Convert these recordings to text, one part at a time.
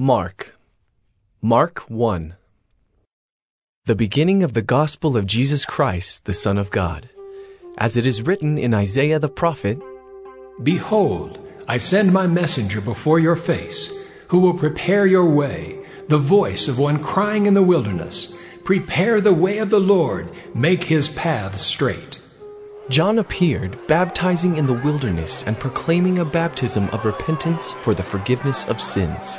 Mark. Mark 1. The beginning of the gospel of Jesus Christ, the Son of God. As it is written in Isaiah the prophet Behold, I send my messenger before your face, who will prepare your way, the voice of one crying in the wilderness, Prepare the way of the Lord, make his paths straight. John appeared, baptizing in the wilderness and proclaiming a baptism of repentance for the forgiveness of sins.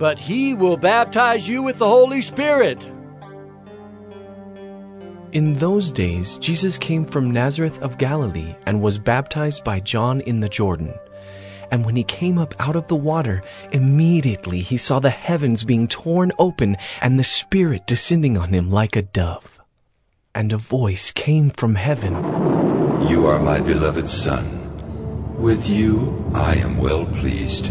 but he will baptize you with the Holy Spirit. In those days, Jesus came from Nazareth of Galilee and was baptized by John in the Jordan. And when he came up out of the water, immediately he saw the heavens being torn open and the Spirit descending on him like a dove. And a voice came from heaven You are my beloved Son. With you I am well pleased.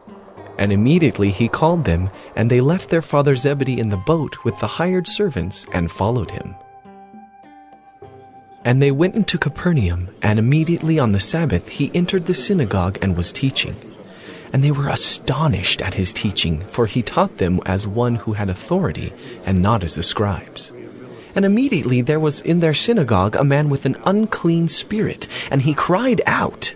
And immediately he called them, and they left their father Zebedee in the boat with the hired servants and followed him. And they went into Capernaum, and immediately on the Sabbath he entered the synagogue and was teaching. And they were astonished at his teaching, for he taught them as one who had authority, and not as the scribes. And immediately there was in their synagogue a man with an unclean spirit, and he cried out,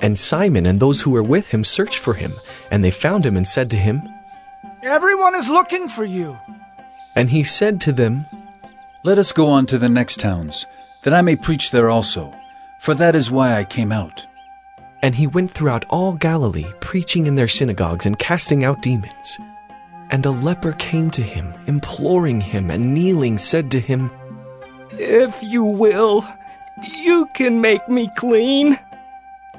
And Simon and those who were with him searched for him, and they found him and said to him, Everyone is looking for you. And he said to them, Let us go on to the next towns, that I may preach there also, for that is why I came out. And he went throughout all Galilee, preaching in their synagogues and casting out demons. And a leper came to him, imploring him, and kneeling said to him, If you will, you can make me clean.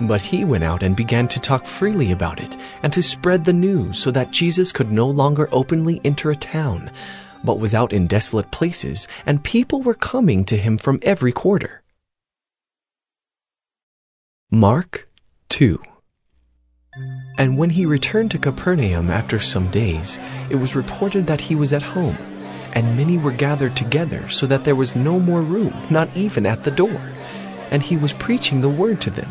But he went out and began to talk freely about it, and to spread the news, so that Jesus could no longer openly enter a town, but was out in desolate places, and people were coming to him from every quarter. Mark 2 And when he returned to Capernaum after some days, it was reported that he was at home, and many were gathered together, so that there was no more room, not even at the door. And he was preaching the word to them.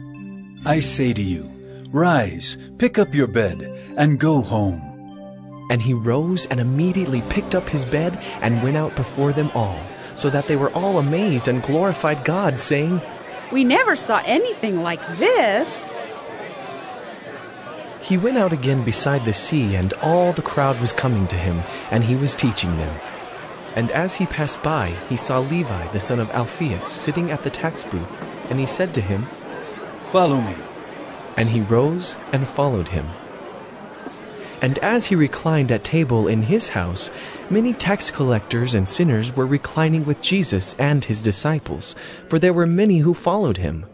I say to you, Rise, pick up your bed, and go home. And he rose and immediately picked up his bed and went out before them all, so that they were all amazed and glorified God, saying, We never saw anything like this. He went out again beside the sea, and all the crowd was coming to him, and he was teaching them. And as he passed by, he saw Levi, the son of Alphaeus, sitting at the tax booth, and he said to him, Follow me. And he rose and followed him. And as he reclined at table in his house, many tax collectors and sinners were reclining with Jesus and his disciples, for there were many who followed him.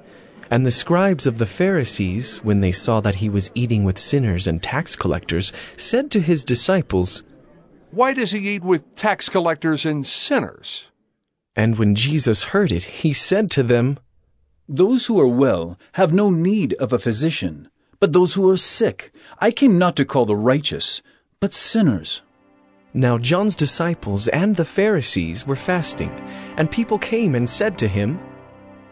And the scribes of the Pharisees, when they saw that he was eating with sinners and tax collectors, said to his disciples, Why does he eat with tax collectors and sinners? And when Jesus heard it, he said to them, Those who are well have no need of a physician, but those who are sick. I came not to call the righteous, but sinners. Now John's disciples and the Pharisees were fasting, and people came and said to him,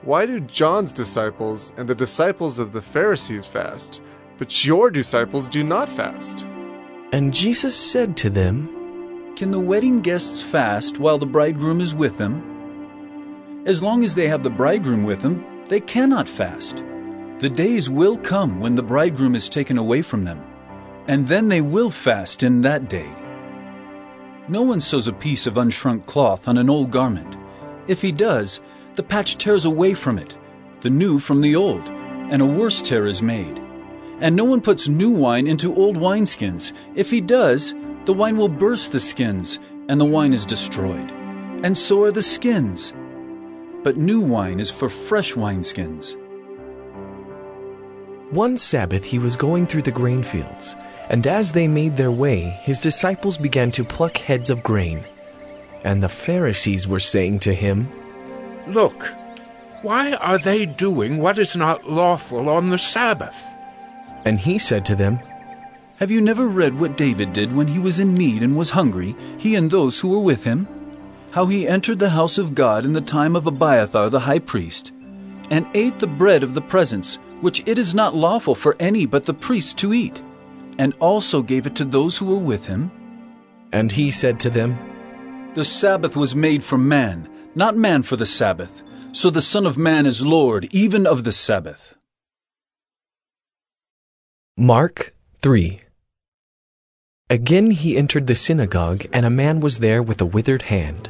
Why do John's disciples and the disciples of the Pharisees fast, but your disciples do not fast? And Jesus said to them, Can the wedding guests fast while the bridegroom is with them? As long as they have the bridegroom with them, they cannot fast. The days will come when the bridegroom is taken away from them, and then they will fast in that day. No one sews a piece of unshrunk cloth on an old garment. If he does, the patch tears away from it, the new from the old, and a worse tear is made. And no one puts new wine into old wineskins. If he does, the wine will burst the skins, and the wine is destroyed. And so are the skins. But new wine is for fresh wineskins. One Sabbath he was going through the grain fields, and as they made their way, his disciples began to pluck heads of grain. And the Pharisees were saying to him, Look, why are they doing what is not lawful on the Sabbath? And he said to them, Have you never read what David did when he was in need and was hungry, he and those who were with him? How he entered the house of God in the time of Abiathar the high priest, and ate the bread of the presence, which it is not lawful for any but the priest to eat, and also gave it to those who were with him? And he said to them, The Sabbath was made for man, not man for the Sabbath. So the Son of Man is Lord even of the Sabbath. Mark 3 Again he entered the synagogue, and a man was there with a withered hand.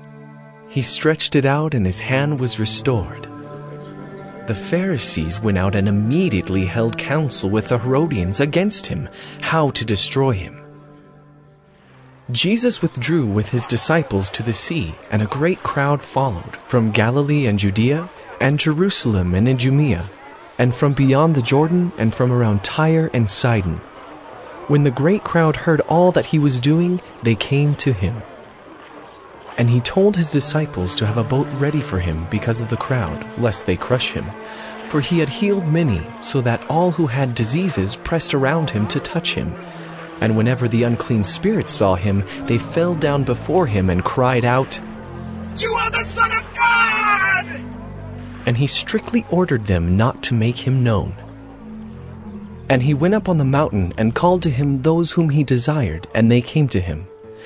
He stretched it out, and his hand was restored. The Pharisees went out and immediately held counsel with the Herodians against him, how to destroy him. Jesus withdrew with his disciples to the sea, and a great crowd followed from Galilee and Judea, and Jerusalem and Idumea, and from beyond the Jordan, and from around Tyre and Sidon. When the great crowd heard all that he was doing, they came to him. And he told his disciples to have a boat ready for him because of the crowd, lest they crush him. For he had healed many, so that all who had diseases pressed around him to touch him. And whenever the unclean spirits saw him, they fell down before him and cried out, You are the Son of God! And he strictly ordered them not to make him known. And he went up on the mountain and called to him those whom he desired, and they came to him.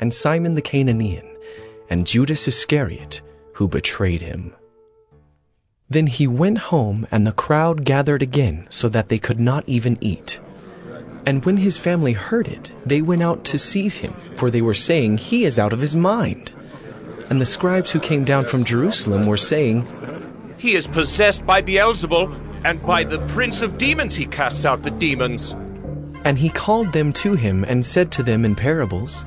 and Simon the Cananean, and Judas Iscariot, who betrayed him. Then he went home, and the crowd gathered again, so that they could not even eat. And when his family heard it, they went out to seize him, for they were saying, He is out of his mind. And the scribes who came down from Jerusalem were saying, He is possessed by Beelzebul, and by the prince of demons he casts out the demons. And he called them to him and said to them in parables,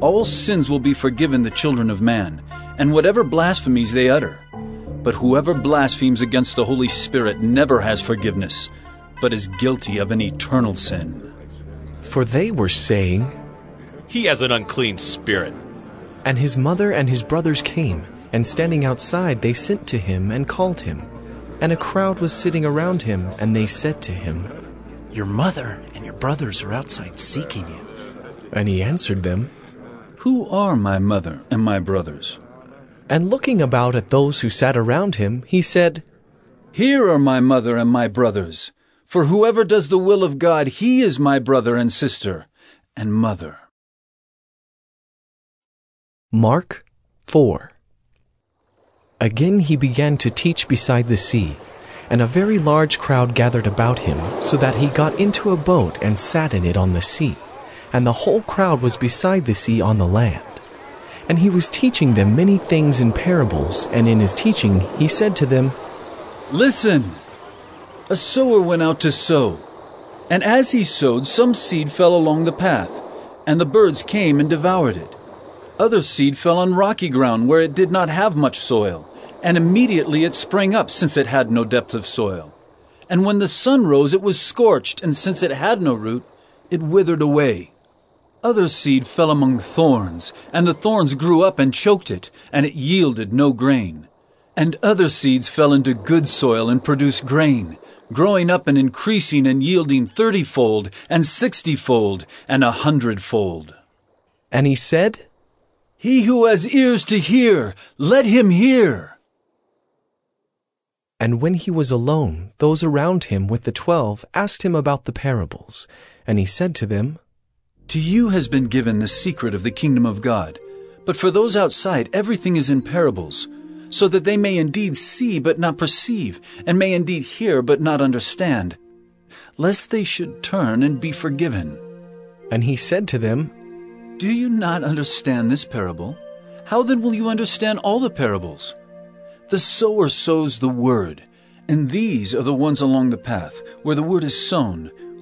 all sins will be forgiven the children of man, and whatever blasphemies they utter. But whoever blasphemes against the Holy Spirit never has forgiveness, but is guilty of an eternal sin. For they were saying, He has an unclean spirit. And his mother and his brothers came, and standing outside they sent to him and called him. And a crowd was sitting around him, and they said to him, Your mother and your brothers are outside seeking you. And he answered them, Who are my mother and my brothers? And looking about at those who sat around him, he said, Here are my mother and my brothers. For whoever does the will of God, he is my brother and sister and mother. Mark 4 Again he began to teach beside the sea, and a very large crowd gathered about him, so that he got into a boat and sat in it on the sea, and the whole crowd was beside the sea on the land. And he was teaching them many things in parables, and in his teaching he said to them, Listen! A sower went out to sow. And as he sowed, some seed fell along the path, and the birds came and devoured it. Other seed fell on rocky ground where it did not have much soil, and immediately it sprang up, since it had no depth of soil. And when the sun rose, it was scorched, and since it had no root, it withered away. Other seed fell among thorns, and the thorns grew up and choked it, and it yielded no grain. And other seeds fell into good soil and produced grain, growing up and increasing and yielding thirtyfold, and sixtyfold, and a hundredfold. And he said, He who has ears to hear, let him hear. And when he was alone, those around him with the twelve asked him about the parables. And he said to them, To you has been given the secret of the kingdom of God. But for those outside, everything is in parables, so that they may indeed see but not perceive, and may indeed hear but not understand, lest they should turn and be forgiven. And he said to them, Do you not understand this parable? How then will you understand all the parables? The sower sows the word, And these are the ones along the path, where the word is sown.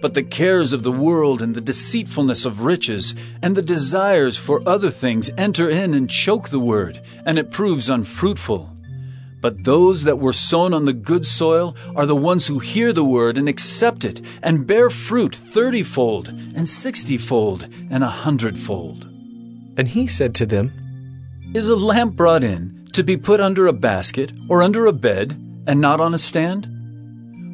but the cares of the world and the deceitfulness of riches and the desires for other things enter in and choke the word, and it proves unfruitful. But those that were sown on the good soil are the ones who hear the word and accept it and bear fruit thirtyfold and sixtyfold and a hundredfold. And he said to them, Is a lamp brought in to be put under a basket or under a bed and not on a stand?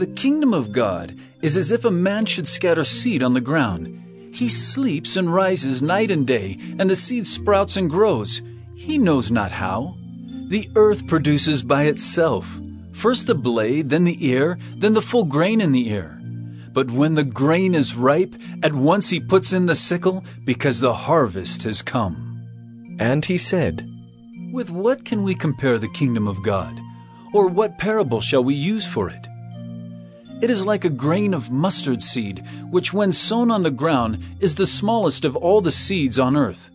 the kingdom of God is as if a man should scatter seed on the ground. He sleeps and rises night and day, and the seed sprouts and grows. He knows not how. The earth produces by itself first the blade, then the ear, then the full grain in the ear. But when the grain is ripe, at once he puts in the sickle, because the harvest has come. And he said, With what can we compare the kingdom of God? Or what parable shall we use for it? It is like a grain of mustard seed, which when sown on the ground is the smallest of all the seeds on earth.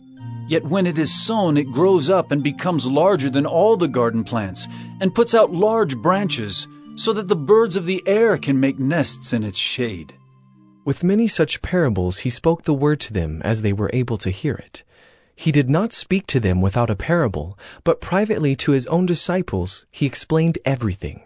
Yet when it is sown, it grows up and becomes larger than all the garden plants, and puts out large branches, so that the birds of the air can make nests in its shade. With many such parables he spoke the word to them as they were able to hear it. He did not speak to them without a parable, but privately to his own disciples he explained everything.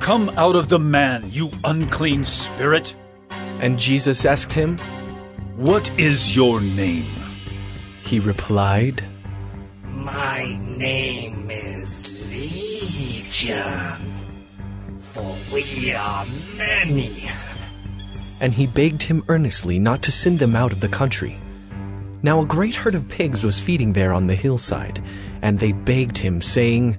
Come out of the man, you unclean spirit. And Jesus asked him, What is your name? He replied, My name is Legion, for we are many. And he begged him earnestly not to send them out of the country. Now a great herd of pigs was feeding there on the hillside, and they begged him, saying,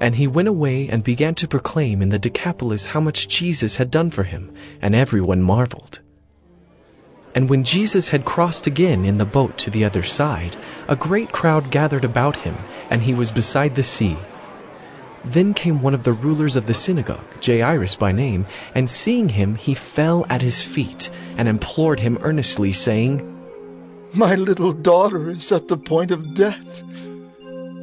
And he went away and began to proclaim in the Decapolis how much Jesus had done for him, and everyone marveled. And when Jesus had crossed again in the boat to the other side, a great crowd gathered about him, and he was beside the sea. Then came one of the rulers of the synagogue, Jairus by name, and seeing him, he fell at his feet and implored him earnestly, saying, My little daughter is at the point of death.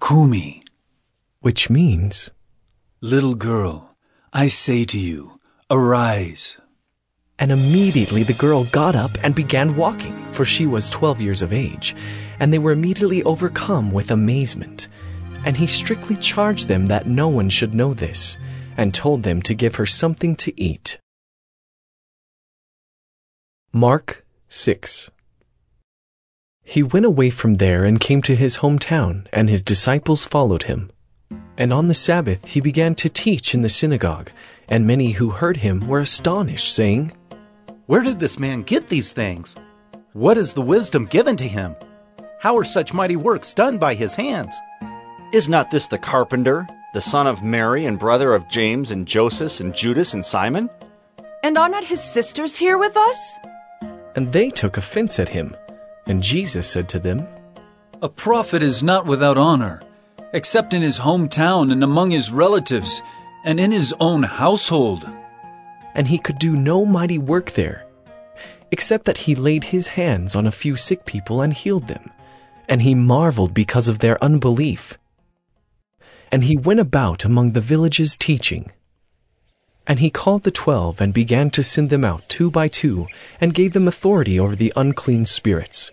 Kumi, which means, Little girl, I say to you, arise. And immediately the girl got up and began walking, for she was twelve years of age. And they were immediately overcome with amazement. And he strictly charged them that no one should know this, and told them to give her something to eat. Mark 6 He went away from there and came to his hometown, and his disciples followed him. And on the Sabbath he began to teach in the synagogue, and many who heard him were astonished, saying, Where did this man get these things? What is the wisdom given to him? How are such mighty works done by his hands? Is not this the carpenter, the son of Mary and brother of James and Joseph and Judas and Simon? And are not his sisters here with us? And they took offense at him. And Jesus said to them, A prophet is not without honor, except in his hometown and among his relatives, and in his own household. And he could do no mighty work there, except that he laid his hands on a few sick people and healed them. And he marveled because of their unbelief. And he went about among the villages teaching. And he called the twelve and began to send them out two by two, and gave them authority over the unclean spirits.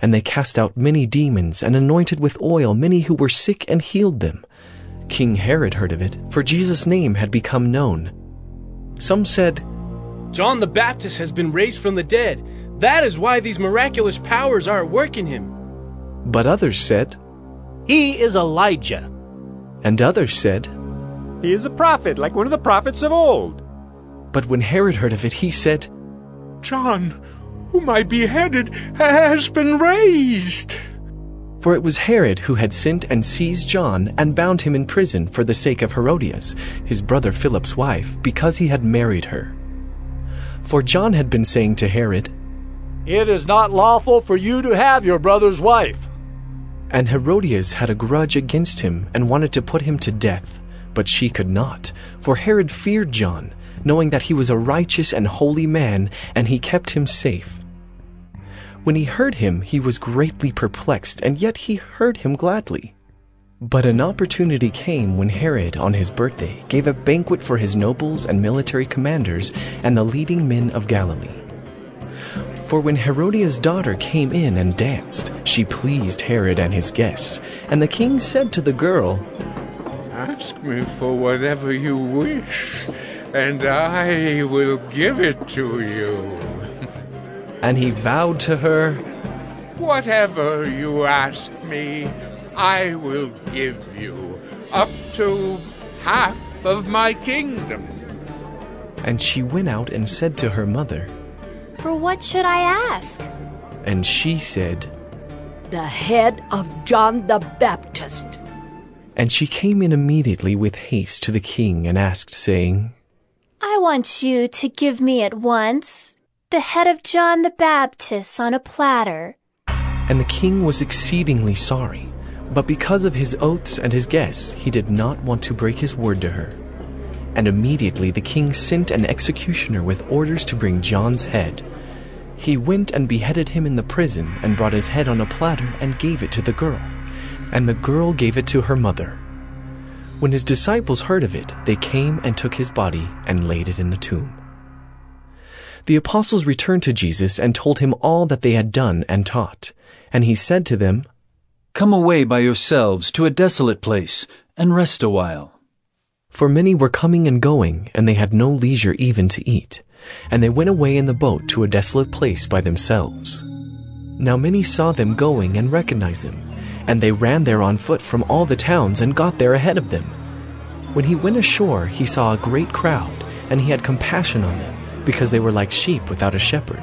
And they cast out many demons and anointed with oil many who were sick and healed them. King Herod heard of it, for Jesus' name had become known. Some said, John the Baptist has been raised from the dead. That is why these miraculous powers are at work in him. But others said, He is Elijah. And others said, He is a prophet, like one of the prophets of old. But when Herod heard of it, he said, John, whom I beheaded, has been raised. For it was Herod who had sent and seized John and bound him in prison for the sake of Herodias, his brother Philip's wife, because he had married her. For John had been saying to Herod, It is not lawful for you to have your brother's wife. And Herodias had a grudge against him and wanted to put him to death. But she could not, for Herod feared John, knowing that he was a righteous and holy man, and he kept him safe. When he heard him, he was greatly perplexed, and yet he heard him gladly. But an opportunity came when Herod, on his birthday, gave a banquet for his nobles and military commanders and the leading men of Galilee. For when Herodias' daughter came in and danced, she pleased Herod and his guests, and the king said to the girl, Ask me for whatever you wish, and I will give it to you. And he vowed to her, Whatever you ask me, I will give you, up to half of my kingdom. And she went out and said to her mother, For what should I ask? And she said, The head of John the Baptist. And she came in immediately with haste to the king and asked, saying, I want you to give me at once the head of John the Baptist on a platter. And the king was exceedingly sorry, but because of his oaths and his guests, he did not want to break his word to her. And immediately the king sent an executioner with orders to bring John's head. He went and beheaded him in the prison and brought his head on a platter and gave it to the girl. And the girl gave it to her mother. When his disciples heard of it, they came and took his body and laid it in a tomb. The apostles returned to Jesus and told him all that they had done and taught. And he said to them, Come away by yourselves to a desolate place and rest a while. For many were coming and going, and they had no leisure even to eat. And they went away in the boat to a desolate place by themselves. Now many saw them going and recognized them, and they ran there on foot from all the towns and got there ahead of them. When he went ashore, he saw a great crowd, and he had compassion on them, because they were like sheep without a shepherd.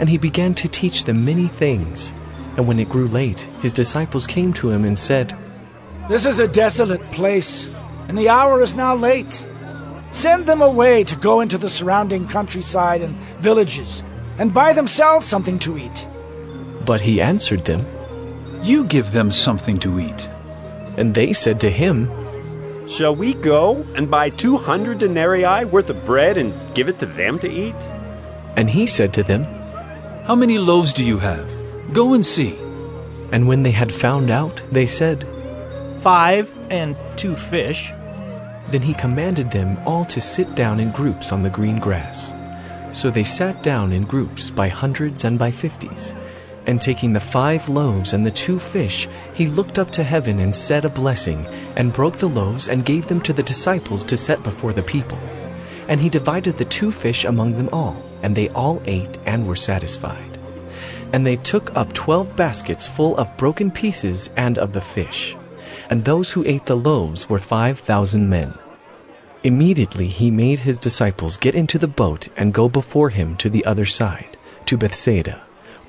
And he began to teach them many things. And when it grew late, his disciples came to him and said, This is a desolate place, and the hour is now late. Send them away to go into the surrounding countryside and villages, and buy themselves something to eat. But he answered them, You give them something to eat. And they said to him, Shall we go and buy two hundred denarii worth of bread and give it to them to eat? And he said to them, How many loaves do you have? Go and see. And when they had found out, they said, Five and two fish. Then he commanded them all to sit down in groups on the green grass. So they sat down in groups by hundreds and by fifties. And taking the five loaves and the two fish, he looked up to heaven and said a blessing, and broke the loaves and gave them to the disciples to set before the people. And he divided the two fish among them all, and they all ate and were satisfied. And they took up twelve baskets full of broken pieces and of the fish. And those who ate the loaves were five thousand men. Immediately he made his disciples get into the boat and go before him to the other side, to Bethsaida,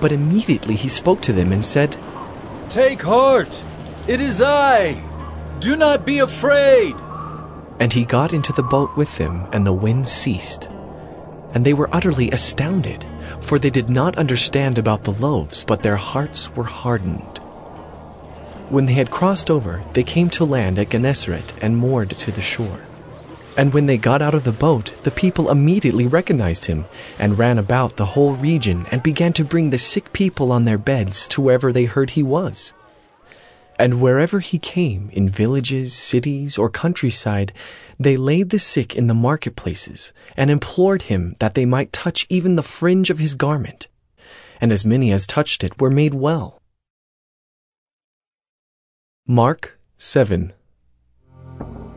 But immediately he spoke to them and said, Take heart, it is I. Do not be afraid. And he got into the boat with them, and the wind ceased. And they were utterly astounded, for they did not understand about the loaves, but their hearts were hardened. When they had crossed over, they came to land at Gennesaret and moored to the shore. And when they got out of the boat, the people immediately recognized him, and ran about the whole region, and began to bring the sick people on their beds to wherever they heard he was. And wherever he came, in villages, cities, or countryside, they laid the sick in the marketplaces, and implored him that they might touch even the fringe of his garment. And as many as touched it were made well. Mark 7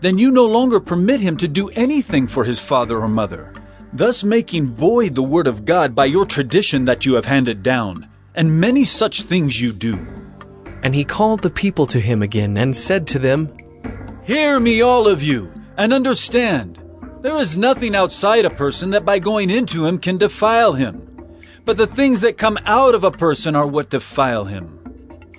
then you no longer permit him to do anything for his father or mother, thus making void the word of God by your tradition that you have handed down, and many such things you do. And he called the people to him again and said to them, Hear me, all of you, and understand. There is nothing outside a person that by going into him can defile him. But the things that come out of a person are what defile him.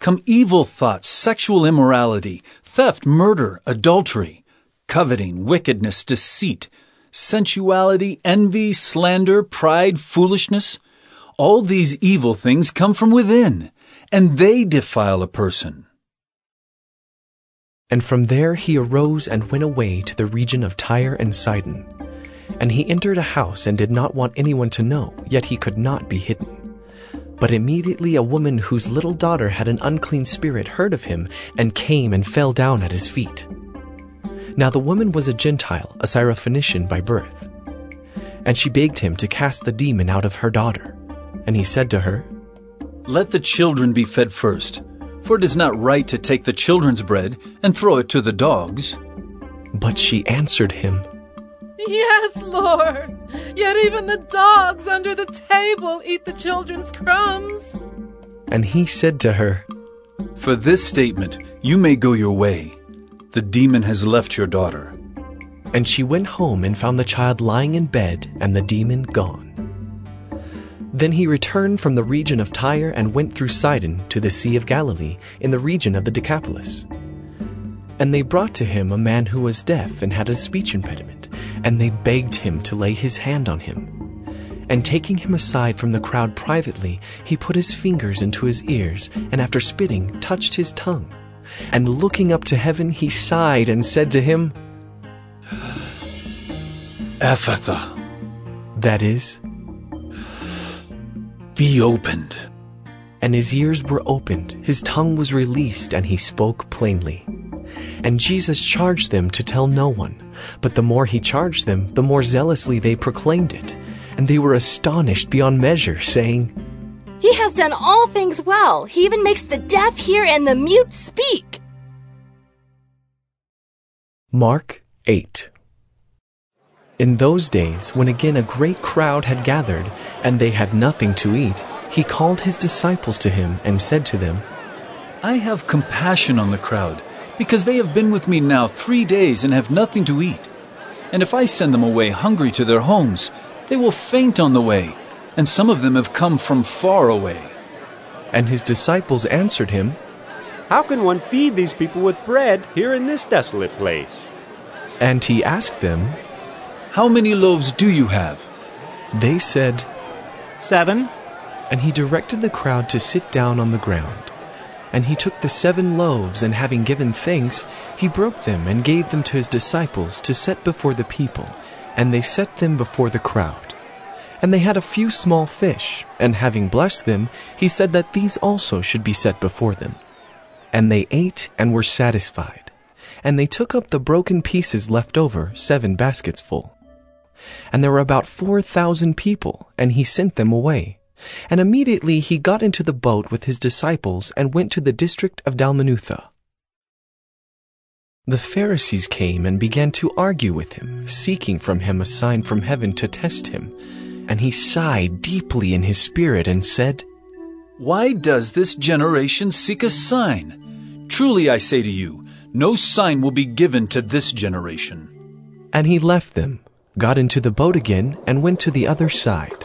come evil thoughts, sexual immorality, theft, murder, adultery, coveting, wickedness, deceit, sensuality, envy, slander, pride, foolishness. All these evil things come from within, and they defile a person. And from there he arose and went away to the region of Tyre and Sidon. And he entered a house and did not want anyone to know, yet he could not be hidden. But immediately a woman whose little daughter had an unclean spirit heard of him and came and fell down at his feet. Now the woman was a Gentile, a Syrophoenician by birth. And she begged him to cast the demon out of her daughter. And he said to her, Let the children be fed first, for it is not right to take the children's bread and throw it to the dogs. But she answered him, Yes, Lord. Yet even the dogs under the table eat the children's crumbs. And he said to her, For this statement you may go your way. The demon has left your daughter. And she went home and found the child lying in bed and the demon gone. Then he returned from the region of Tyre and went through Sidon to the Sea of Galilee in the region of the Decapolis. And they brought to him a man who was deaf and had a speech impediment, and they begged him to lay his hand on him. And taking him aside from the crowd privately, he put his fingers into his ears, and after spitting, touched his tongue. And looking up to heaven, he sighed and said to him, Ephphatha, That is, be opened. and his ears were opened, his tongue was released, and he spoke plainly. And Jesus charged them to tell no one, but the more he charged them, the more zealously they proclaimed it. And they were astonished beyond measure, saying, He has done all things well. He even makes the deaf hear and the mute speak. Mark 8 In those days, when again a great crowd had gathered, and they had nothing to eat, he called his disciples to him and said to them, I have compassion on the crowd, because they have been with me now three days and have nothing to eat. And if I send them away hungry to their homes, they will faint on the way, and some of them have come from far away. And his disciples answered him, How can one feed these people with bread here in this desolate place? And he asked them, How many loaves do you have? They said, Seven. And he directed the crowd to sit down on the ground. And he took the seven loaves, and having given thanks, he broke them and gave them to his disciples to set before the people, and they set them before the crowd. And they had a few small fish, and having blessed them, he said that these also should be set before them. And they ate and were satisfied. And they took up the broken pieces left over, seven baskets full. And there were about four thousand people, and he sent them away. And immediately he got into the boat with his disciples and went to the district of Dalmanutha. The Pharisees came and began to argue with him, seeking from him a sign from heaven to test him. And he sighed deeply in his spirit and said, Why does this generation seek a sign? Truly I say to you, no sign will be given to this generation. And he left them, got into the boat again, and went to the other side.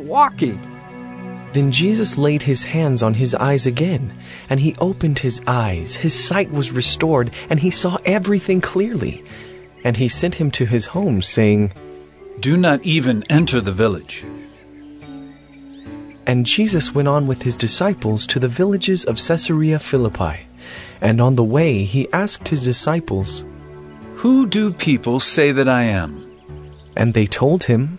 walking. Then Jesus laid his hands on his eyes again, and he opened his eyes. His sight was restored, and he saw everything clearly. And he sent him to his home, saying, Do not even enter the village. And Jesus went on with his disciples to the villages of Caesarea Philippi. And on the way he asked his disciples, Who do people say that I am? And they told him,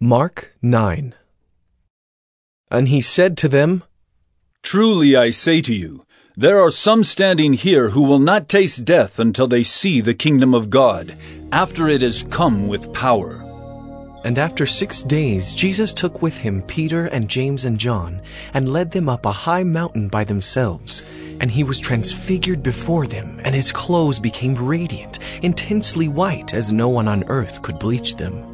Mark 9 And he said to them, Truly I say to you, there are some standing here who will not taste death until they see the kingdom of God, after it has come with power. And after six days, Jesus took with him Peter and James and John, and led them up a high mountain by themselves. And he was transfigured before them, and his clothes became radiant, intensely white, as no one on earth could bleach them.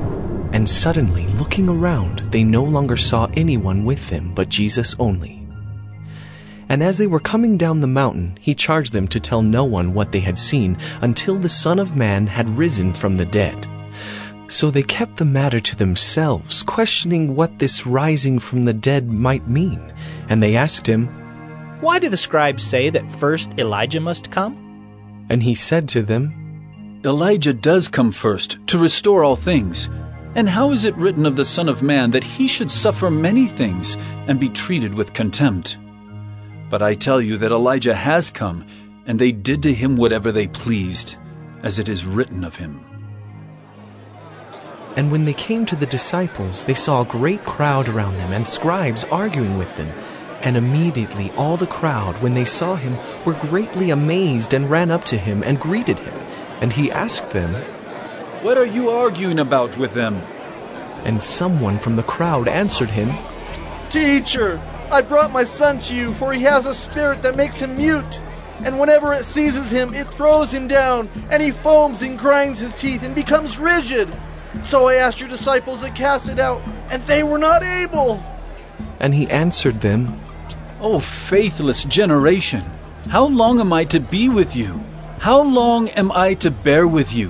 And suddenly, looking around, they no longer saw anyone with them but Jesus only. And as they were coming down the mountain, he charged them to tell no one what they had seen until the Son of Man had risen from the dead. So they kept the matter to themselves, questioning what this rising from the dead might mean. And they asked him, Why do the scribes say that first Elijah must come? And he said to them, Elijah does come first to restore all things. And how is it written of the Son of Man that he should suffer many things and be treated with contempt? But I tell you that Elijah has come, and they did to him whatever they pleased, as it is written of him. And when they came to the disciples, they saw a great crowd around them and scribes arguing with them. And immediately all the crowd, when they saw him, were greatly amazed and ran up to him and greeted him. And he asked them, What are you arguing about with them? And someone from the crowd answered him, Teacher, I brought my son to you, for he has a spirit that makes him mute. And whenever it seizes him, it throws him down, and he foams and grinds his teeth and becomes rigid. So I asked your disciples to cast it out, and they were not able. And he answered them, O faithless generation, how long am I to be with you? How long am I to bear with you?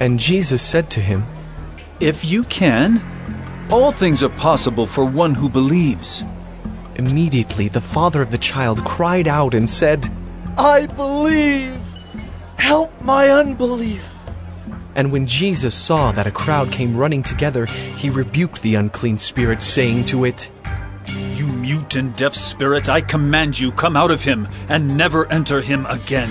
And Jesus said to him, If you can, all things are possible for one who believes. Immediately the father of the child cried out and said, I believe. Help my unbelief. And when Jesus saw that a crowd came running together, he rebuked the unclean spirit, saying to it, You mute and deaf spirit, I command you, come out of him, and never enter him again.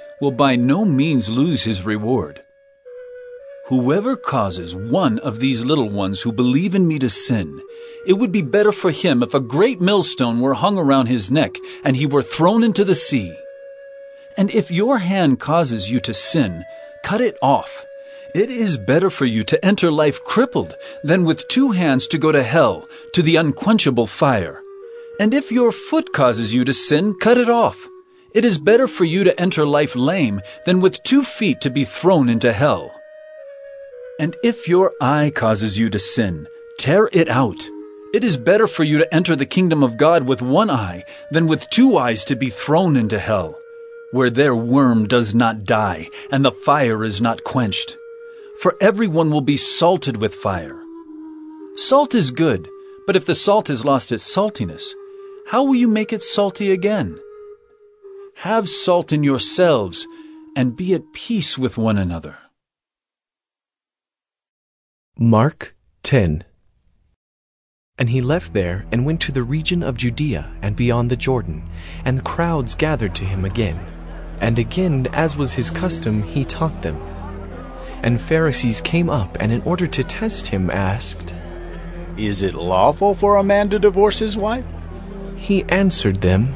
will by no means lose his reward. Whoever causes one of these little ones who believe in me to sin, it would be better for him if a great millstone were hung around his neck and he were thrown into the sea. And if your hand causes you to sin, cut it off. It is better for you to enter life crippled than with two hands to go to hell, to the unquenchable fire. And if your foot causes you to sin, cut it off. It is better for you to enter life lame than with two feet to be thrown into hell. And if your eye causes you to sin, tear it out. It is better for you to enter the kingdom of God with one eye than with two eyes to be thrown into hell where their worm does not die and the fire is not quenched. For everyone will be salted with fire. Salt is good, but if the salt has lost its saltiness, how will you make it salty again? Have salt in yourselves and be at peace with one another. Mark 10 And he left there and went to the region of Judea and beyond the Jordan, and crowds gathered to him again. And again, as was his custom, he taught them. And Pharisees came up and in order to test him asked, Is it lawful for a man to divorce his wife? He answered them,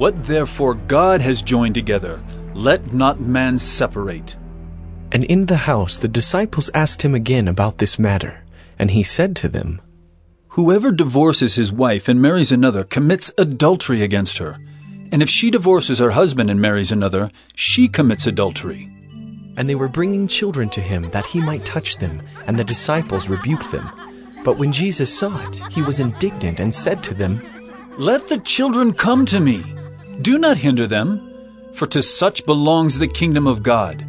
What therefore God has joined together, let not man separate. And in the house the disciples asked him again about this matter, and he said to them, Whoever divorces his wife and marries another commits adultery against her. And if she divorces her husband and marries another, she commits adultery. And they were bringing children to him that he might touch them, and the disciples rebuked them. But when Jesus saw it, he was indignant and said to them, Let the children come to me. Do not hinder them, for to such belongs the kingdom of God.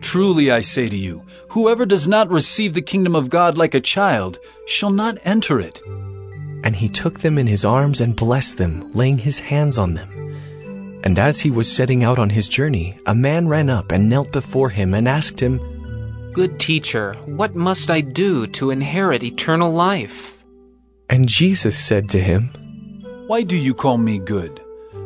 Truly I say to you, whoever does not receive the kingdom of God like a child shall not enter it. And he took them in his arms and blessed them, laying his hands on them. And as he was setting out on his journey, a man ran up and knelt before him and asked him, Good teacher, what must I do to inherit eternal life? And Jesus said to him, Why do you call me good?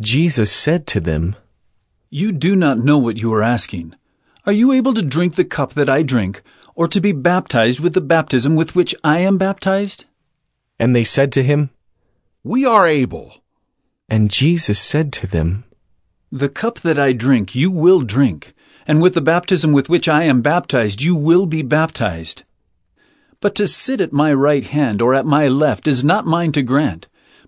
Jesus said to them, You do not know what you are asking. Are you able to drink the cup that I drink, or to be baptized with the baptism with which I am baptized? And they said to him, We are able. And Jesus said to them, The cup that I drink you will drink, and with the baptism with which I am baptized you will be baptized. But to sit at my right hand or at my left is not mine to grant,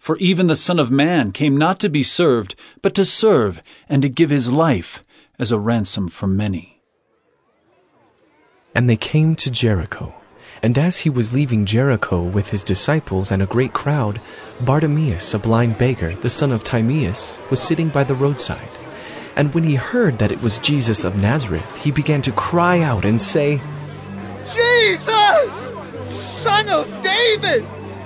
For even the Son of Man came not to be served, but to serve, and to give his life as a ransom for many. And they came to Jericho. And as he was leaving Jericho with his disciples and a great crowd, Bartimaeus, a blind beggar, the son of Timaeus, was sitting by the roadside. And when he heard that it was Jesus of Nazareth, he began to cry out and say, Jesus, son of David,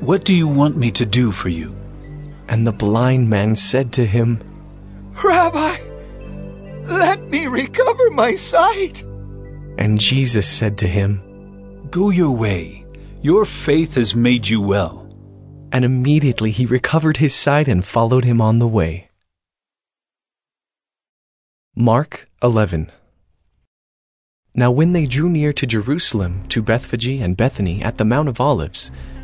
What do you want me to do for you? And the blind man said to him, Rabbi, let me recover my sight. And Jesus said to him, Go your way. Your faith has made you well. And immediately he recovered his sight and followed him on the way. Mark 11 Now when they drew near to Jerusalem, to Bethphage and Bethany at the Mount of Olives,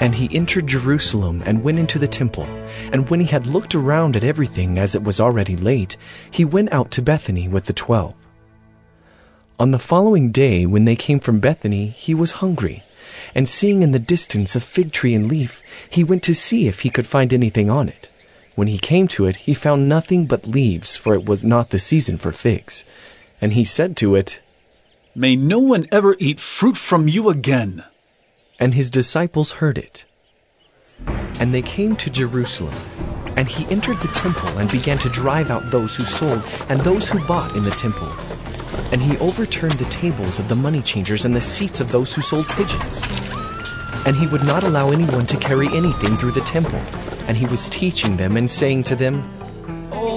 And he entered Jerusalem and went into the temple. And when he had looked around at everything as it was already late, he went out to Bethany with the twelve. On the following day, when they came from Bethany, he was hungry. And seeing in the distance a fig tree and leaf, he went to see if he could find anything on it. When he came to it, he found nothing but leaves, for it was not the season for figs. And he said to it, May no one ever eat fruit from you again. And his disciples heard it. And they came to Jerusalem. And he entered the temple and began to drive out those who sold and those who bought in the temple. And he overturned the tables of the money changers and the seats of those who sold pigeons. And he would not allow anyone to carry anything through the temple. And he was teaching them and saying to them,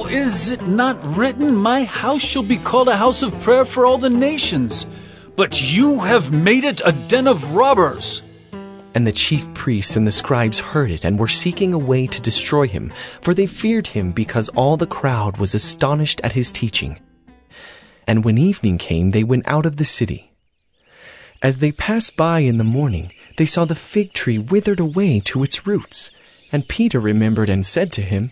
Is it not written, My house shall be called a house of prayer for all the nations? But you have made it a den of robbers. And the chief priests and the scribes heard it and were seeking a way to destroy him, for they feared him because all the crowd was astonished at his teaching. And when evening came, they went out of the city. As they passed by in the morning, they saw the fig tree withered away to its roots. And Peter remembered and said to him,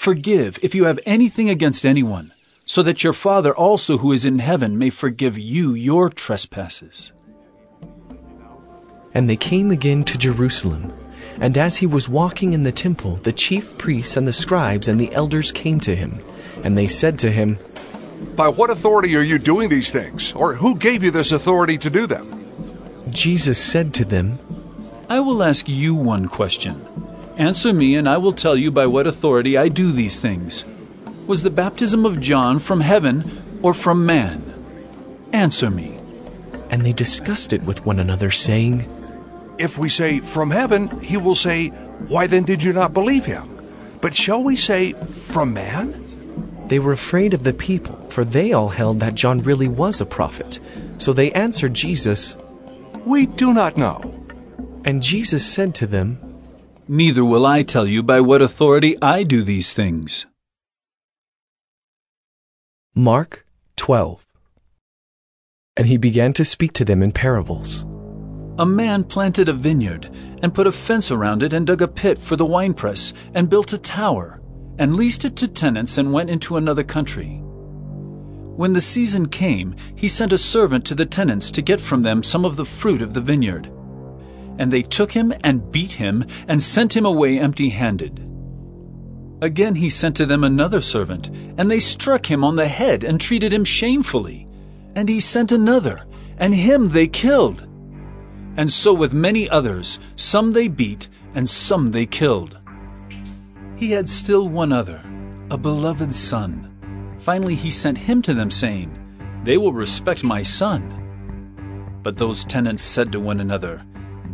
forgive if you have anything against anyone, so that your Father also who is in heaven may forgive you your trespasses. And they came again to Jerusalem. And as he was walking in the temple, the chief priests and the scribes and the elders came to him. And they said to him, By what authority are you doing these things? Or who gave you this authority to do them? Jesus said to them, I will ask you one question. Answer me, and I will tell you by what authority I do these things. Was the baptism of John from heaven or from man? Answer me. And they discussed it with one another, saying, If we say from heaven, he will say, Why then did you not believe him? But shall we say from man? They were afraid of the people, for they all held that John really was a prophet. So they answered Jesus, We do not know. And Jesus said to them, Neither will I tell you by what authority I do these things. Mark 12 And he began to speak to them in parables. A man planted a vineyard, and put a fence around it, and dug a pit for the winepress, and built a tower, and leased it to tenants, and went into another country. When the season came, he sent a servant to the tenants to get from them some of the fruit of the vineyard. And they took him and beat him, and sent him away empty handed. Again he sent to them another servant, and they struck him on the head and treated him shamefully. And he sent another, and him they killed. And so with many others, some they beat, and some they killed. He had still one other, a beloved son. Finally he sent him to them, saying, They will respect my son. But those tenants said to one another,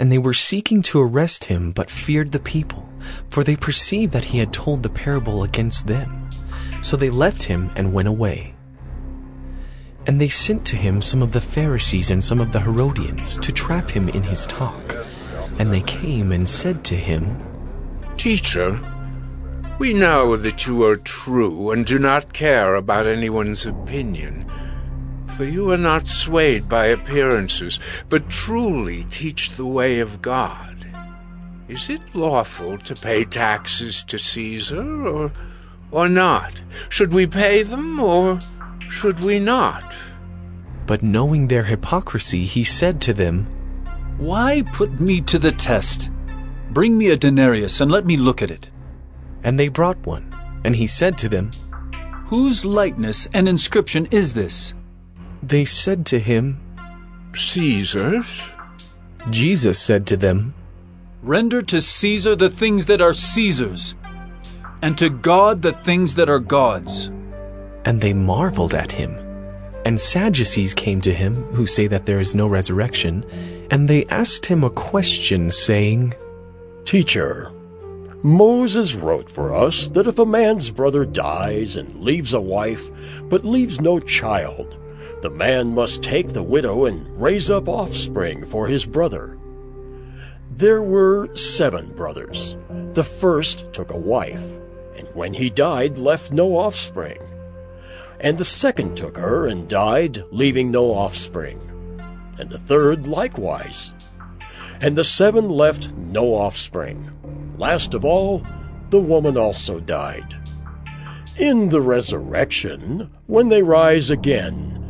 And they were seeking to arrest him, but feared the people, for they perceived that he had told the parable against them. So they left him and went away. And they sent to him some of the Pharisees and some of the Herodians to trap him in his talk. And they came and said to him, Teacher, we know that you are true and do not care about anyone's opinion. For you are not swayed by appearances, but truly teach the way of God. Is it lawful to pay taxes to Caesar, or, or not? Should we pay them, or should we not? But knowing their hypocrisy, he said to them, Why put me to the test? Bring me a denarius and let me look at it. And they brought one. And he said to them, Whose likeness and inscription is this? They said to him, Caesar's. Jesus said to them, Render to Caesar the things that are Caesar's, and to God the things that are God's. And they marveled at him. And Sadducees came to him, who say that there is no resurrection, and they asked him a question, saying, Teacher, Moses wrote for us that if a man's brother dies and leaves a wife, but leaves no child, the man must take the widow and raise up offspring for his brother. There were seven brothers. The first took a wife, and when he died, left no offspring. And the second took her and died, leaving no offspring. And the third likewise. And the seven left no offspring. Last of all, the woman also died. In the resurrection, when they rise again,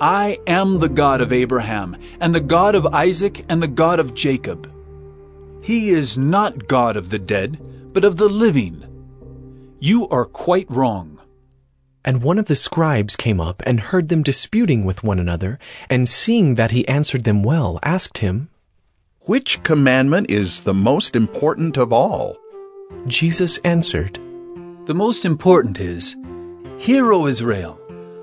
I am the God of Abraham, and the God of Isaac, and the God of Jacob? He is not God of the dead, but of the living. You are quite wrong. And one of the scribes came up and heard them disputing with one another, and seeing that he answered them well, asked him, Which commandment is the most important of all? Jesus answered, The most important is, Hear, O Israel,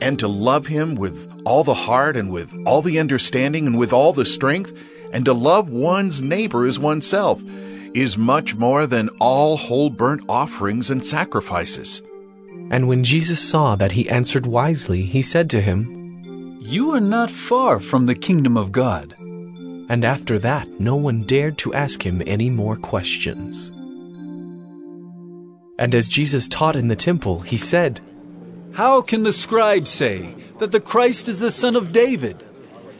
and to love him with all the heart and with all the understanding and with all the strength, and to love one's neighbor as oneself, is much more than all whole burnt offerings and sacrifices. And when Jesus saw that he answered wisely, he said to him, You are not far from the kingdom of God. And after that, no one dared to ask him any more questions. And as Jesus taught in the temple, he said, how can the scribes say that the Christ is the son of David?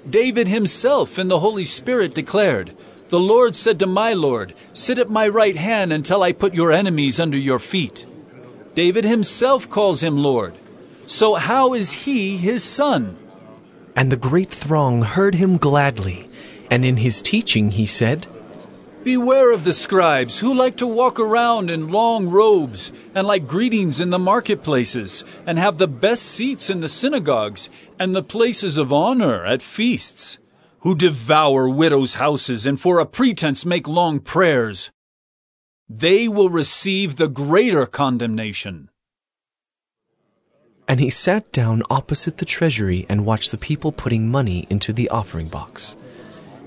David himself in the Holy Spirit declared, The Lord said to my Lord, Sit at my right hand until I put your enemies under your feet. David himself calls him Lord. So how is he his son? And the great throng heard him gladly, and in his teaching he said, Beware of the scribes who like to walk around in long robes and like greetings in the marketplaces and have the best seats in the synagogues and the places of honor at feasts, who devour widows' houses and for a pretense make long prayers. They will receive the greater condemnation. And he sat down opposite the treasury and watched the people putting money into the offering box.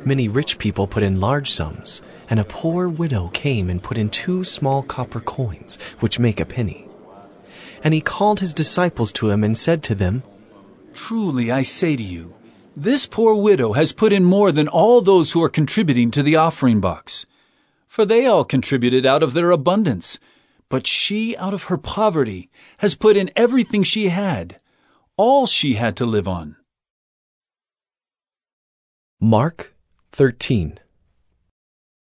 Many rich people put in large sums, and a poor widow came and put in two small copper coins, which make a penny. And he called his disciples to him and said to them, Truly I say to you, this poor widow has put in more than all those who are contributing to the offering box. For they all contributed out of their abundance, but she, out of her poverty, has put in everything she had, all she had to live on. Mark 13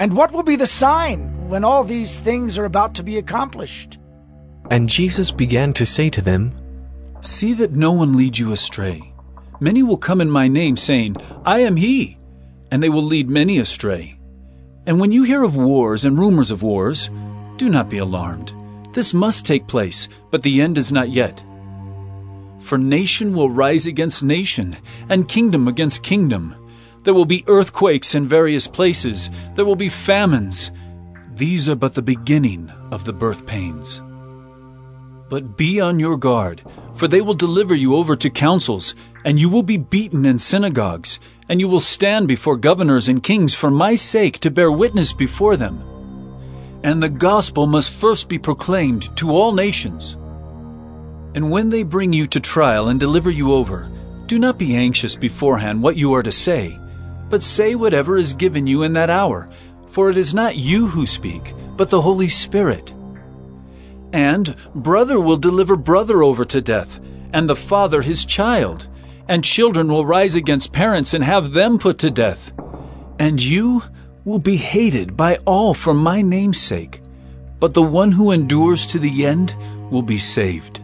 And what will be the sign when all these things are about to be accomplished? And Jesus began to say to them, See that no one lead you astray. Many will come in my name, saying, I am he, and they will lead many astray. And when you hear of wars and rumors of wars, do not be alarmed. This must take place, but the end is not yet. For nation will rise against nation, and kingdom against kingdom. There will be earthquakes in various places. There will be famines. These are but the beginning of the birth pains. But be on your guard, for they will deliver you over to councils, and you will be beaten in synagogues, and you will stand before governors and kings for my sake to bear witness before them. And the gospel must first be proclaimed to all nations. And when they bring you to trial and deliver you over, do not be anxious beforehand what you are to say, but say whatever is given you in that hour, for it is not you who speak, but the Holy Spirit. And brother will deliver brother over to death, and the father his child, and children will rise against parents and have them put to death. And you will be hated by all for my name's sake, but the one who endures to the end will be saved.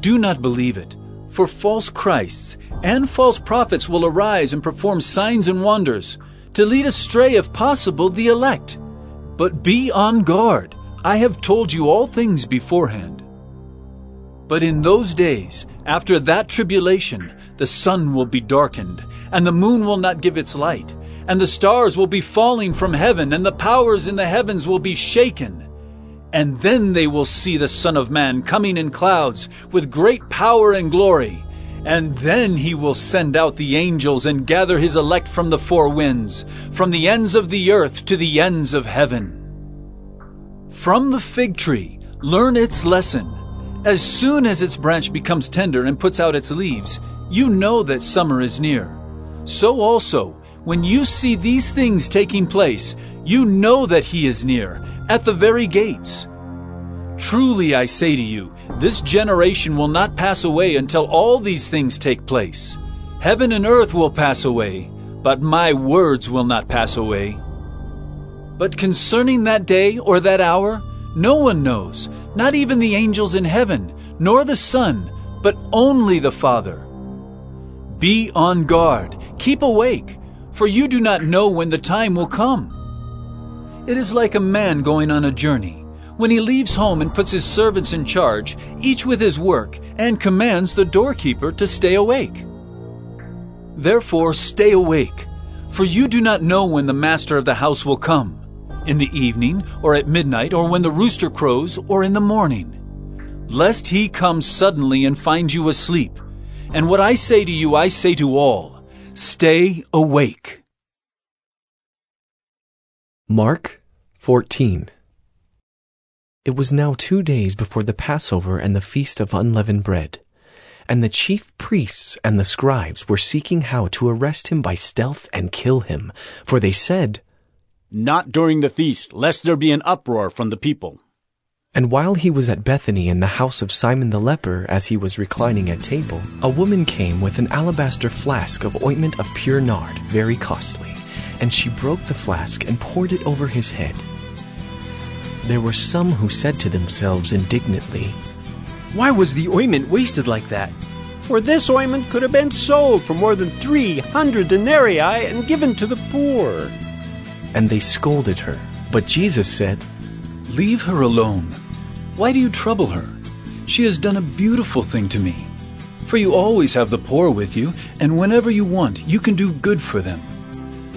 do not believe it. For false Christs and false prophets will arise and perform signs and wonders, to lead astray, if possible, the elect. But be on guard. I have told you all things beforehand. But in those days, after that tribulation, the sun will be darkened, and the moon will not give its light, and the stars will be falling from heaven, and the powers in the heavens will be shaken. And then they will see the Son of Man coming in clouds with great power and glory. And then he will send out the angels and gather his elect from the four winds, from the ends of the earth to the ends of heaven. From the fig tree, learn its lesson. As soon as its branch becomes tender and puts out its leaves, you know that summer is near. So also, when you see these things taking place, you know that he is near, at the very gates. Truly I say to you, this generation will not pass away until all these things take place. Heaven and earth will pass away, but my words will not pass away. But concerning that day or that hour, no one knows, not even the angels in heaven, nor the Son, but only the Father. Be on guard, keep awake, for you do not know when the time will come. It is like a man going on a journey. When he leaves home and puts his servants in charge, each with his work, and commands the doorkeeper to stay awake. Therefore, stay awake, for you do not know when the master of the house will come in the evening, or at midnight, or when the rooster crows, or in the morning, lest he come suddenly and find you asleep. And what I say to you, I say to all stay awake. Mark 14. It was now two days before the Passover and the feast of unleavened bread. And the chief priests and the scribes were seeking how to arrest him by stealth and kill him, for they said, Not during the feast, lest there be an uproar from the people. And while he was at Bethany in the house of Simon the leper, as he was reclining at table, a woman came with an alabaster flask of ointment of pure nard, very costly. And she broke the flask and poured it over his head. There were some who said to themselves indignantly, Why was the ointment wasted like that? For this ointment could have been sold for more than 300 denarii and given to the poor. And they scolded her. But Jesus said, Leave her alone. Why do you trouble her? She has done a beautiful thing to me. For you always have the poor with you, and whenever you want, you can do good for them.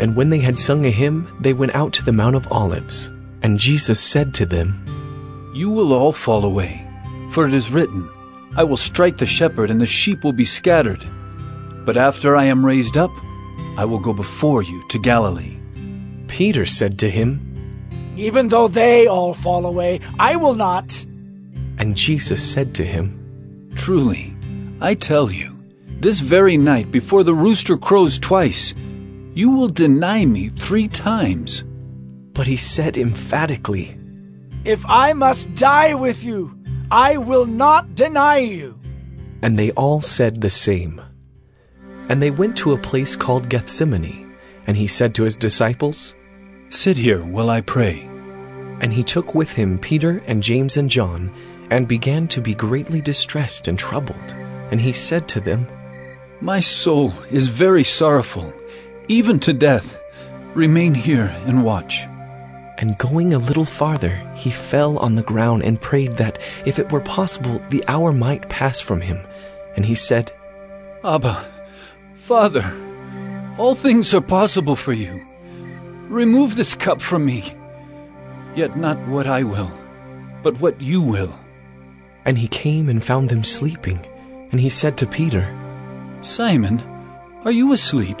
And when they had sung a hymn, they went out to the Mount of Olives. And Jesus said to them, You will all fall away, for it is written, I will strike the shepherd, and the sheep will be scattered. But after I am raised up, I will go before you to Galilee. Peter said to him, Even though they all fall away, I will not. And Jesus said to him, Truly, I tell you, this very night before the rooster crows twice, you will deny me three times. But he said emphatically, If I must die with you, I will not deny you. And they all said the same. And they went to a place called Gethsemane, and he said to his disciples, Sit here while I pray. And he took with him Peter and James and John, and began to be greatly distressed and troubled. And he said to them, My soul is very sorrowful, even to death. Remain here and watch. And going a little farther, he fell on the ground and prayed that, if it were possible, the hour might pass from him. And he said, Abba, Father, all things are possible for you. Remove this cup from me. Yet not what I will, but what you will. And he came and found them sleeping. And he said to Peter, Simon, are you asleep?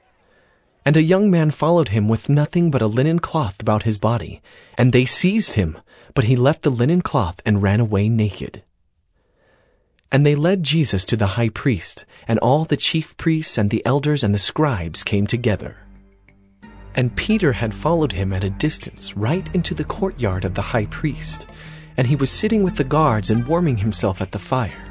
And a young man followed him with nothing but a linen cloth about his body. And they seized him, but he left the linen cloth and ran away naked. And they led Jesus to the high priest, and all the chief priests and the elders and the scribes came together. And Peter had followed him at a distance right into the courtyard of the high priest, and he was sitting with the guards and warming himself at the fire.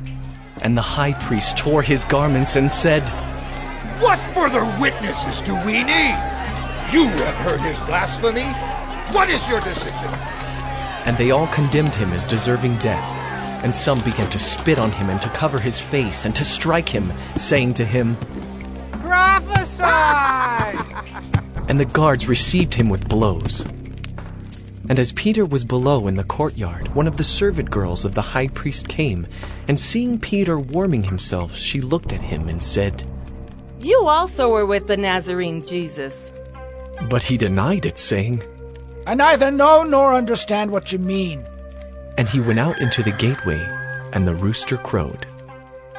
And the high priest tore his garments and said, What further witnesses do we need? You have heard his blasphemy. What is your decision? And they all condemned him as deserving death. And some began to spit on him and to cover his face and to strike him, saying to him, Prophesy! And the guards received him with blows. And as Peter was below in the courtyard, one of the servant girls of the high priest came, and seeing Peter warming himself, she looked at him and said, You also were with the Nazarene Jesus. But he denied it, saying, I neither know nor understand what you mean. And he went out into the gateway, and the rooster crowed.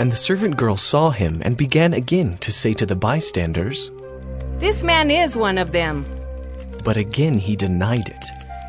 And the servant girl saw him and began again to say to the bystanders, This man is one of them. But again he denied it.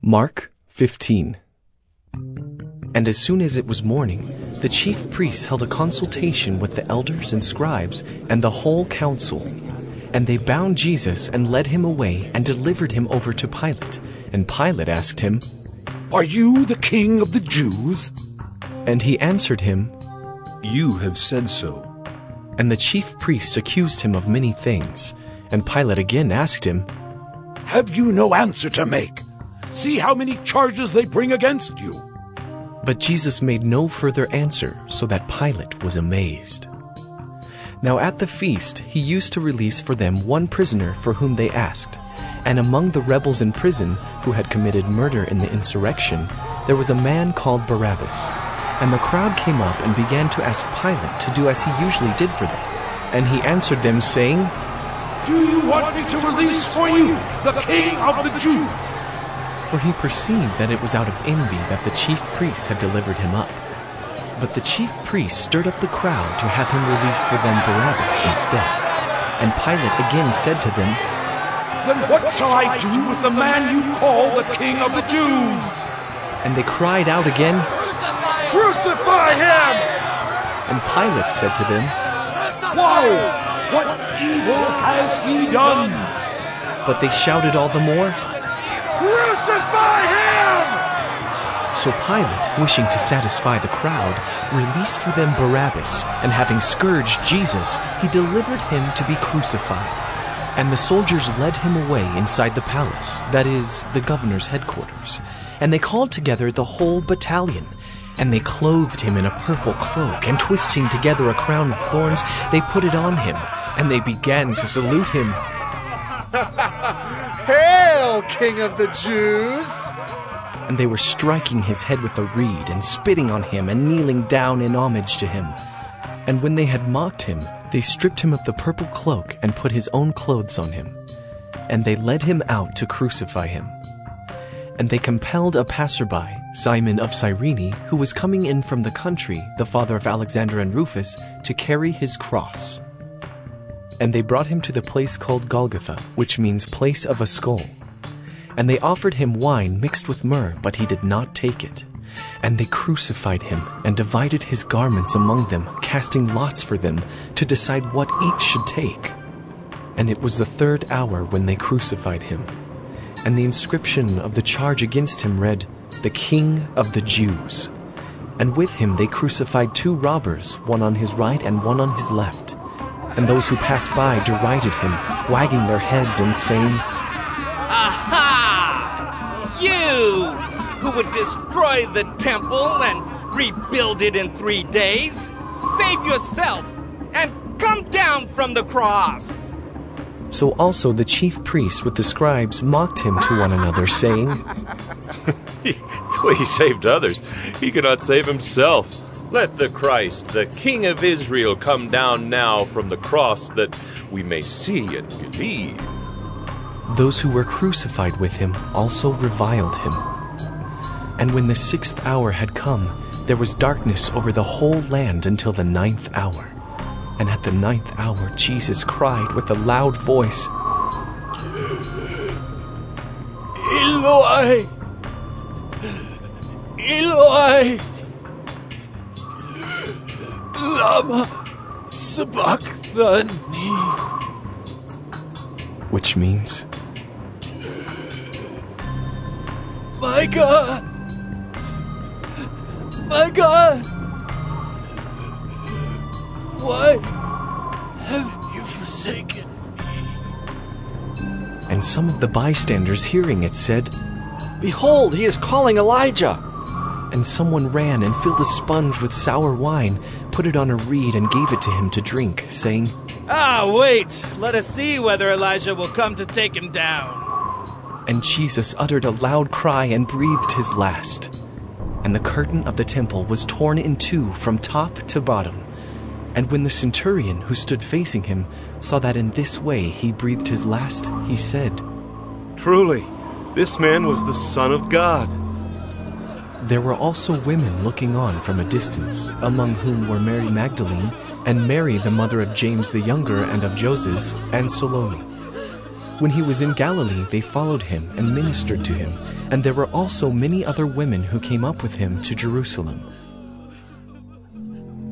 Mark 15 And as soon as it was morning, the chief priests held a consultation with the elders and scribes and the whole council. And they bound Jesus and led him away and delivered him over to Pilate. And Pilate asked him, Are you the king of the Jews? And he answered him, You have said so. And the chief priests accused him of many things. And Pilate again asked him, Have you no answer to make? See how many charges they bring against you. But Jesus made no further answer, so that Pilate was amazed. Now at the feast he used to release for them one prisoner for whom they asked. And among the rebels in prison who had committed murder in the insurrection, there was a man called Barabbas. And the crowd came up and began to ask Pilate to do as he usually did for them. And he answered them, saying, Do you want me to release for you the king of the Jews? For he perceived that it was out of envy that the chief priests had delivered him up. But the chief priests stirred up the crowd to have him release for them Barabbas instead. And Pilate again said to them, Then what shall I do with the man you call the king of the Jews? And they cried out again, Crucify him! And Pilate said to them, Why? What evil has he done? but they shouted all the more, Crucify him! So Pilate, wishing to satisfy the crowd, released for them Barabbas, and having scourged Jesus, he delivered him to be crucified. And the soldiers led him away inside the palace, that is, the governor's headquarters. And they called together the whole battalion. And they clothed him in a purple cloak, and twisting together a crown of thorns, they put it on him, and they began to salute him. Hail, King of the Jews! And they were striking his head with a reed, and spitting on him, and kneeling down in homage to him. And when they had mocked him, they stripped him of the purple cloak and put his own clothes on him. And they led him out to crucify him. And they compelled a passerby, Simon of Cyrene, who was coming in from the country, the father of Alexander and Rufus, to carry his cross. And they brought him to the place called Golgotha, which means place of a skull. And they offered him wine mixed with myrrh, but he did not take it. And they crucified him and divided his garments among them, casting lots for them to decide what each should take. And it was the third hour when they crucified him. And the inscription of the charge against him read, The King of the Jews. And with him they crucified two robbers, one on his right and one on his left. And those who passed by derided him, wagging their heads and saying, Aha! You who would destroy the temple and rebuild it in three days, save yourself and come down from the cross. So also the chief priests with the scribes mocked him to one another, saying, well, he saved others. He cannot save himself. Let the Christ, the King of Israel, come down now from the cross that we may see and believe. Those who were crucified with him also reviled him. And when the sixth hour had come, there was darkness over the whole land until the ninth hour. And at the ninth hour, Jesus cried with a loud voice, Eloi! Eloi! Lama sabachthani. which means, My God! My God! Why have you forsaken? Me? And some of the bystanders hearing it said, Behold, he is calling Elijah. And someone ran and filled a sponge with sour wine, put it on a reed, and gave it to him to drink, saying, Ah, wait! Let us see whether Elijah will come to take him down. And Jesus uttered a loud cry and breathed his last. And the curtain of the temple was torn in two from top to bottom. And when the centurion who stood facing him saw that in this way he breathed his last, he said, Truly, this man was the Son of God. There were also women looking on from a distance, among whom were Mary Magdalene, and Mary the mother of James the younger and of Joses, and Salome. When he was in Galilee, they followed him and ministered to him, and there were also many other women who came up with him to Jerusalem.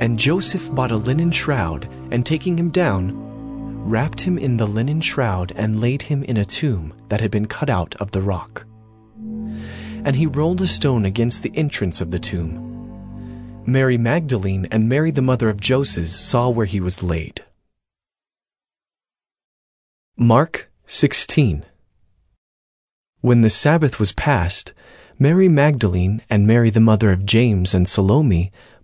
And Joses bought a linen shroud, and taking him down, wrapped him in the linen shroud and laid him in a tomb that had been cut out of the rock. And he rolled a stone against the entrance of the tomb. Mary Magdalene and Mary the mother of Joseph saw where he was laid. Mark 16 When the Sabbath was past, Mary Magdalene and Mary the mother of James and Salome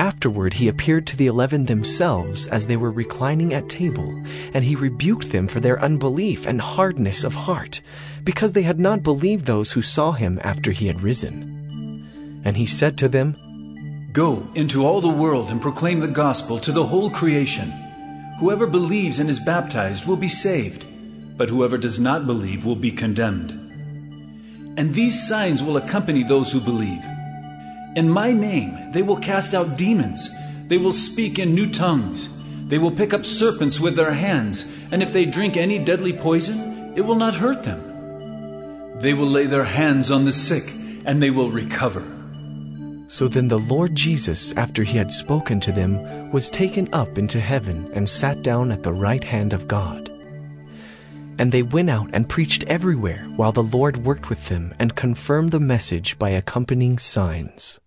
Afterward, he appeared to the eleven themselves as they were reclining at table, and he rebuked them for their unbelief and hardness of heart, because they had not believed those who saw him after he had risen. And he said to them, Go into all the world and proclaim the gospel to the whole creation. Whoever believes and is baptized will be saved, but whoever does not believe will be condemned. And these signs will accompany those who believe. In my name they will cast out demons, they will speak in new tongues, they will pick up serpents with their hands, and if they drink any deadly poison, it will not hurt them. They will lay their hands on the sick, and they will recover. So then the Lord Jesus, after he had spoken to them, was taken up into heaven and sat down at the right hand of God. And they went out and preached everywhere while the Lord worked with them and confirmed the message by accompanying signs.